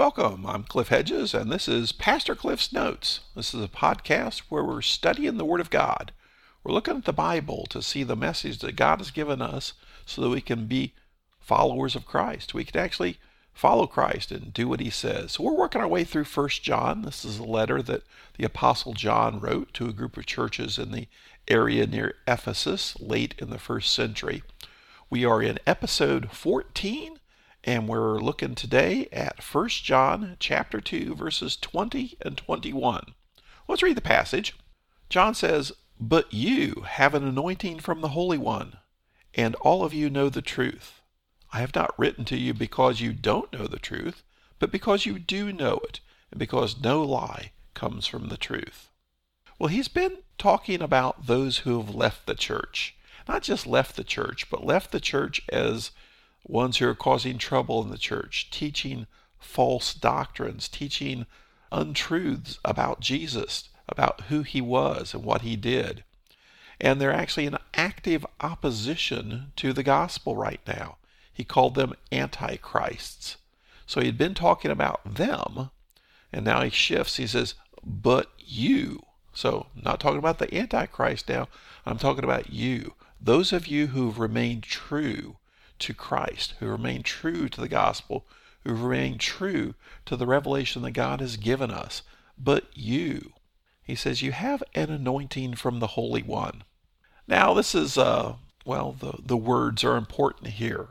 Welcome. I'm Cliff Hedges, and this is Pastor Cliff's Notes. This is a podcast where we're studying the Word of God. We're looking at the Bible to see the message that God has given us so that we can be followers of Christ. We can actually follow Christ and do what he says. So we're working our way through First John. This is a letter that the Apostle John wrote to a group of churches in the area near Ephesus late in the first century. We are in episode 14 and we're looking today at 1 John chapter 2 verses 20 and 21. Let's read the passage. John says, "But you have an anointing from the Holy One, and all of you know the truth. I have not written to you because you don't know the truth, but because you do know it, and because no lie comes from the truth." Well, he's been talking about those who have left the church. Not just left the church, but left the church as ones who are causing trouble in the church, teaching false doctrines, teaching untruths about Jesus, about who he was and what he did. And they're actually in active opposition to the gospel right now. He called them antichrists. So he'd been talking about them, and now he shifts. He says, But you. So, not talking about the Antichrist now, I'm talking about you. Those of you who've remained true to Christ, who remain true to the gospel, who remain true to the revelation that God has given us. But you, he says, you have an anointing from the Holy One. Now, this is, uh, well, the, the words are important here.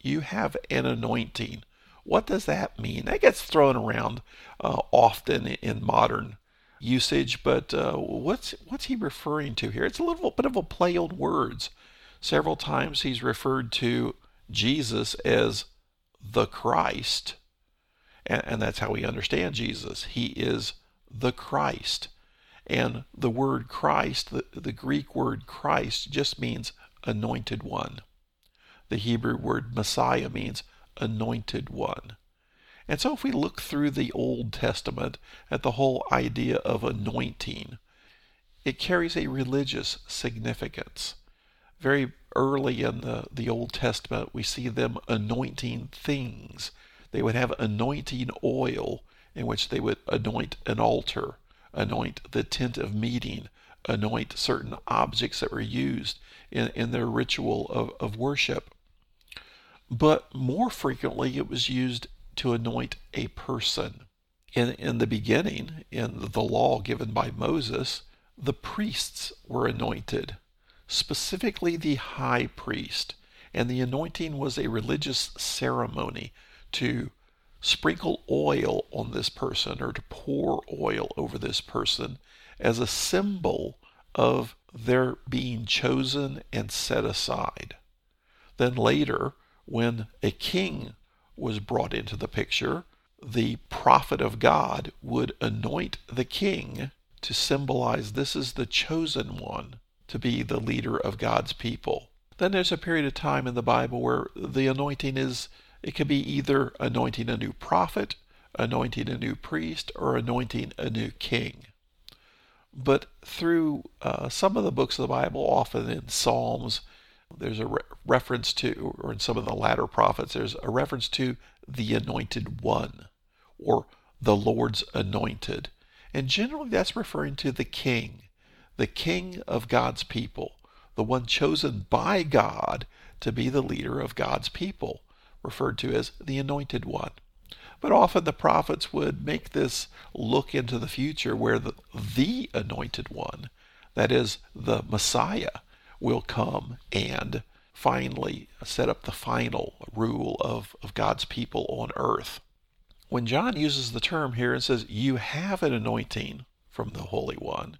You have an anointing. What does that mean? That gets thrown around uh, often in modern usage, but uh, what's what's he referring to here? It's a little bit of a play on words. Several times he's referred to Jesus as the Christ, and, and that's how we understand Jesus. He is the Christ. And the word Christ, the, the Greek word Christ, just means anointed one. The Hebrew word Messiah means anointed one. And so if we look through the Old Testament at the whole idea of anointing, it carries a religious significance very early in the, the Old Testament, we see them anointing things. They would have anointing oil in which they would anoint an altar, anoint the tent of meeting, anoint certain objects that were used in, in their ritual of, of worship. But more frequently, it was used to anoint a person. In, in the beginning, in the law given by Moses, the priests were anointed specifically the high priest. And the anointing was a religious ceremony to sprinkle oil on this person or to pour oil over this person as a symbol of their being chosen and set aside. Then later, when a king was brought into the picture, the prophet of God would anoint the king to symbolize this is the chosen one to be the leader of God's people. Then there's a period of time in the Bible where the anointing is, it can be either anointing a new prophet, anointing a new priest, or anointing a new king. But through uh, some of the books of the Bible, often in Psalms, there's a re- reference to, or in some of the latter prophets, there's a reference to the anointed one, or the Lord's anointed. And generally that's referring to the king the king of God's people, the one chosen by God to be the leader of God's people, referred to as the anointed one. But often the prophets would make this look into the future where the, the anointed one, that is, the Messiah, will come and finally set up the final rule of, of God's people on earth. When John uses the term here and says, You have an anointing from the Holy One,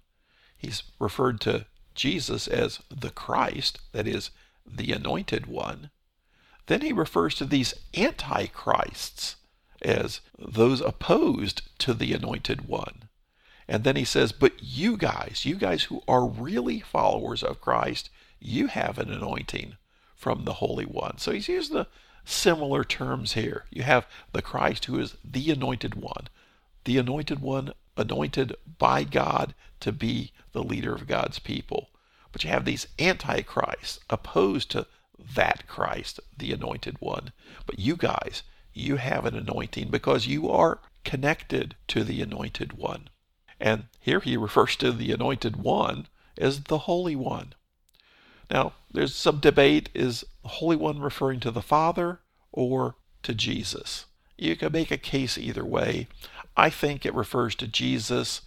He's referred to Jesus as the Christ, that is, the anointed one. Then he refers to these antichrists as those opposed to the anointed one. And then he says, But you guys, you guys who are really followers of Christ, you have an anointing from the Holy One. So he's used the similar terms here. You have the Christ who is the anointed one, the anointed one anointed by God to be the leader of God's people. But you have these antichrists opposed to that Christ, the anointed one. But you guys, you have an anointing because you are connected to the anointed one. And here he refers to the anointed one as the Holy One. Now, there's some debate is the Holy One referring to the Father or to Jesus? You can make a case either way. I think it refers to Jesus.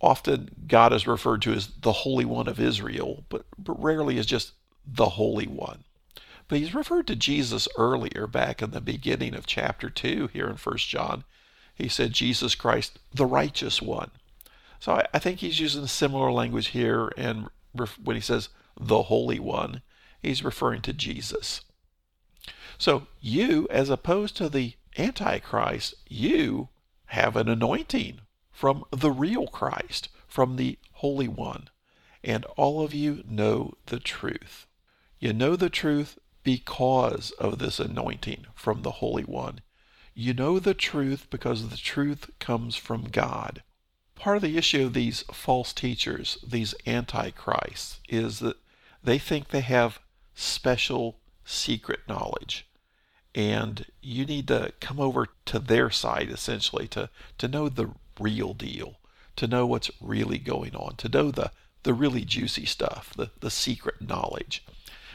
Often God is referred to as the Holy One of Israel, but, but rarely as just the Holy One. But he's referred to Jesus earlier, back in the beginning of chapter 2 here in 1 John. He said, Jesus Christ, the righteous one. So I, I think he's using similar language here, and when he says the Holy One, he's referring to Jesus. So you, as opposed to the Antichrist, you have an anointing from the real Christ, from the Holy One. And all of you know the truth. You know the truth because of this anointing from the Holy One. You know the truth because the truth comes from God. Part of the issue of these false teachers, these antichrists, is that they think they have special secret knowledge. And you need to come over to their side essentially to, to know the real deal, to know what's really going on, to know the, the really juicy stuff, the, the secret knowledge.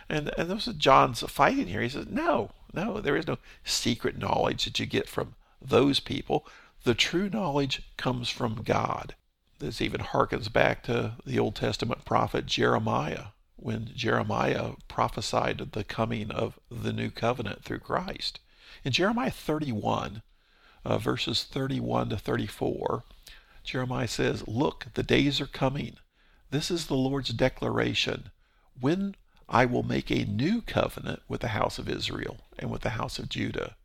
And, and this is John's fighting here. He says, no, no, there is no secret knowledge that you get from those people. The true knowledge comes from God. This even harkens back to the Old Testament prophet Jeremiah, when Jeremiah prophesied the coming of the new covenant through Christ. In Jeremiah 31, uh, verses 31 to 34, Jeremiah says, Look, the days are coming. This is the Lord's declaration. When I will make a new covenant with the house of Israel and with the house of Judah.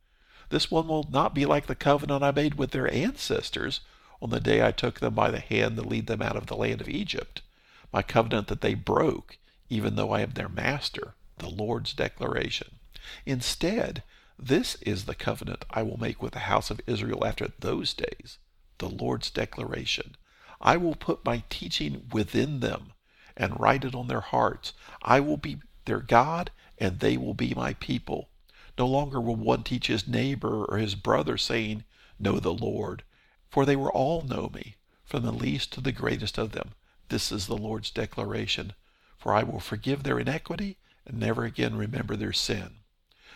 This one will not be like the covenant I made with their ancestors on the day I took them by the hand to lead them out of the land of Egypt, my covenant that they broke, even though I am their master, the Lord's declaration. Instead, this is the covenant I will make with the house of Israel after those days, the Lord's declaration. I will put my teaching within them and write it on their hearts. I will be their God, and they will be my people. No longer will one teach his neighbor or his brother, saying, Know the Lord, for they will all know me, from the least to the greatest of them. This is the Lord's declaration. For I will forgive their iniquity and never again remember their sin.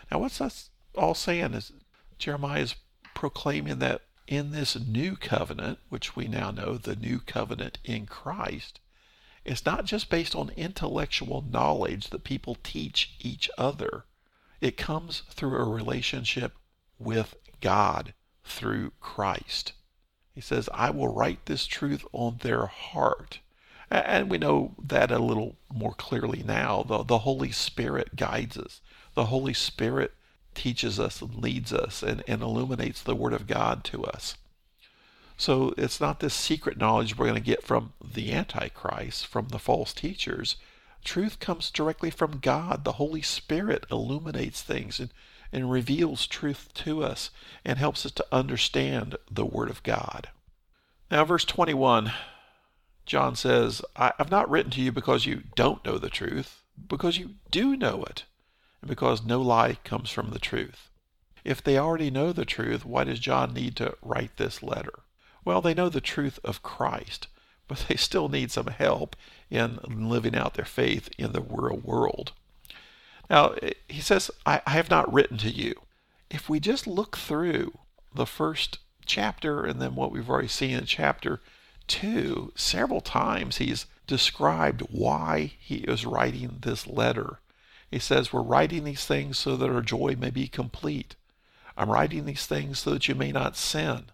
Now, what's that all saying? Is Jeremiah is proclaiming that in this new covenant, which we now know, the new covenant in Christ, it's not just based on intellectual knowledge that people teach each other. It comes through a relationship with God through Christ. He says, I will write this truth on their heart. And we know that a little more clearly now. The, the Holy Spirit guides us. The Holy Spirit teaches us and leads us and, and illuminates the Word of God to us. So it's not this secret knowledge we're going to get from the Antichrist, from the false teachers. Truth comes directly from God. The Holy Spirit illuminates things and, and reveals truth to us and helps us to understand the Word of God. Now, verse 21, John says, I've not written to you because you don't know the truth, because you do know it, and because no lie comes from the truth. If they already know the truth, why does John need to write this letter? Well, they know the truth of Christ, but they still need some help in living out their faith in the real world. Now, he says, I, I have not written to you. If we just look through the first chapter and then what we've already seen in chapter 2, several times he's described why he is writing this letter. He says, We're writing these things so that our joy may be complete. I'm writing these things so that you may not sin.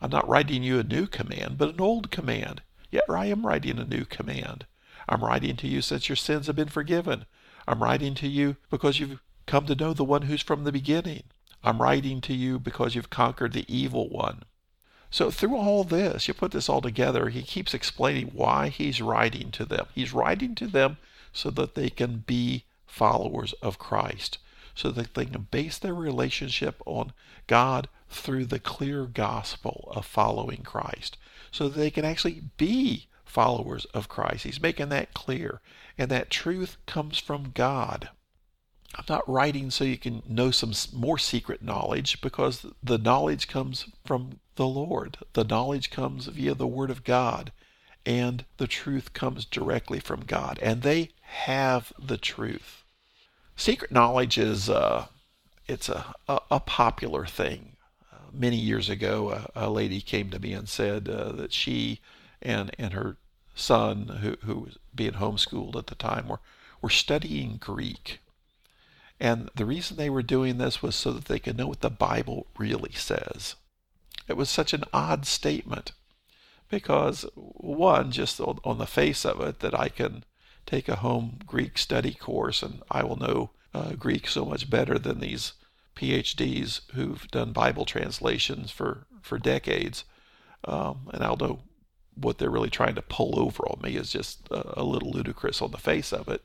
I'm not writing you a new command, but an old command. Yet I am writing a new command. I'm writing to you since your sins have been forgiven. I'm writing to you because you've come to know the one who's from the beginning. I'm writing to you because you've conquered the evil one. So through all this, you put this all together, he keeps explaining why he's writing to them. He's writing to them so that they can be followers of Christ, so that they can base their relationship on God through the clear gospel of following Christ so that they can actually be followers of Christ. He's making that clear. And that truth comes from God. I'm not writing so you can know some more secret knowledge because the knowledge comes from the Lord. The knowledge comes via the Word of God, and the truth comes directly from God. And they have the truth. Secret knowledge is uh, it's a, a, a, popular thing. Uh, many years ago, a, a, lady came to me and said uh, that she and and her son, who who was being homeschooled at the time, were were studying Greek and the reason they were doing this was so that they could know what the Bible really says. It was such an odd statement because, one, just on, the face of it, that I can take a home Greek study course and I will know uh, Greek so much better than these PhDs who've done Bible translations for, for decades. Um, and I'll know what they're really trying to pull over on me is just a, a little ludicrous on the face of it.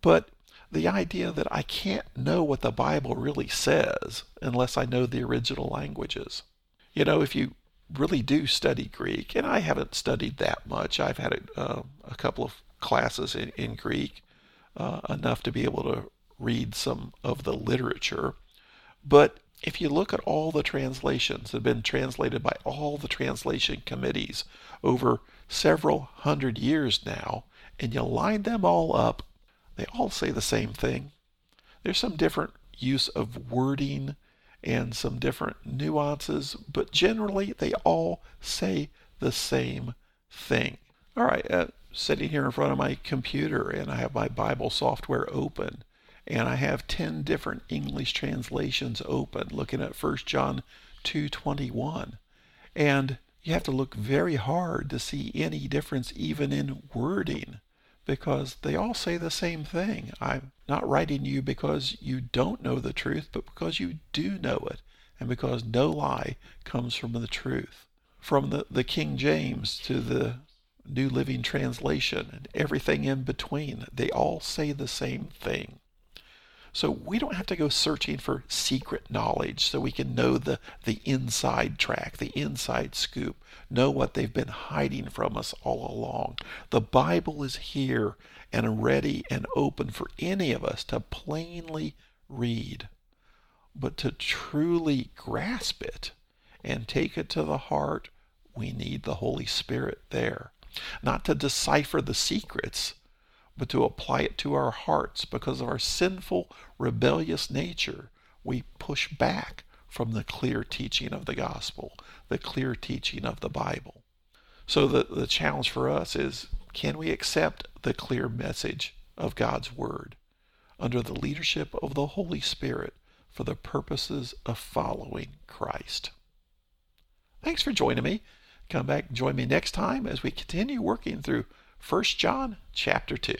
But the idea that I can't know what the Bible really says unless I know the original languages. You know, if you really do study Greek, and I haven't studied that much, I've had a, uh, a couple of classes in, in Greek, uh, enough to be able to read some of the literature. But if you look at all the translations that have been translated by all the translation committees over several hundred years now, and you line them all up they all say the same thing. There's some different use of wording and some different nuances, but generally they all say the same thing. All right, uh, sitting here in front of my computer and I have my Bible software open and I have 10 different English translations open looking at 1 John 2:21. And you have to look very hard to see any difference even in wording because they all say the same thing. I'm not writing you because you don't know the truth, but because you do know it, and because no lie comes from the truth. From the, the King James to the New Living Translation and everything in between, they all say the same thing. So we don't have to go searching for secret knowledge so we can know the, the inside track, the inside scoop, know what they've been hiding from us all along. The Bible is here and ready and open for any of us to plainly read. But to truly grasp it and take it to the heart, we need the Holy Spirit there. Not to decipher the secrets, but to apply it to our hearts because of our sinful, rebellious nature. We push back from the clear teaching of the gospel, the clear teaching of the Bible. So the, the challenge for us is can we accept the clear message of God's Word under the leadership of the Holy Spirit for the purposes of following Christ? Thanks for joining me. Come back and join me next time as we continue working through 1 John chapter 2.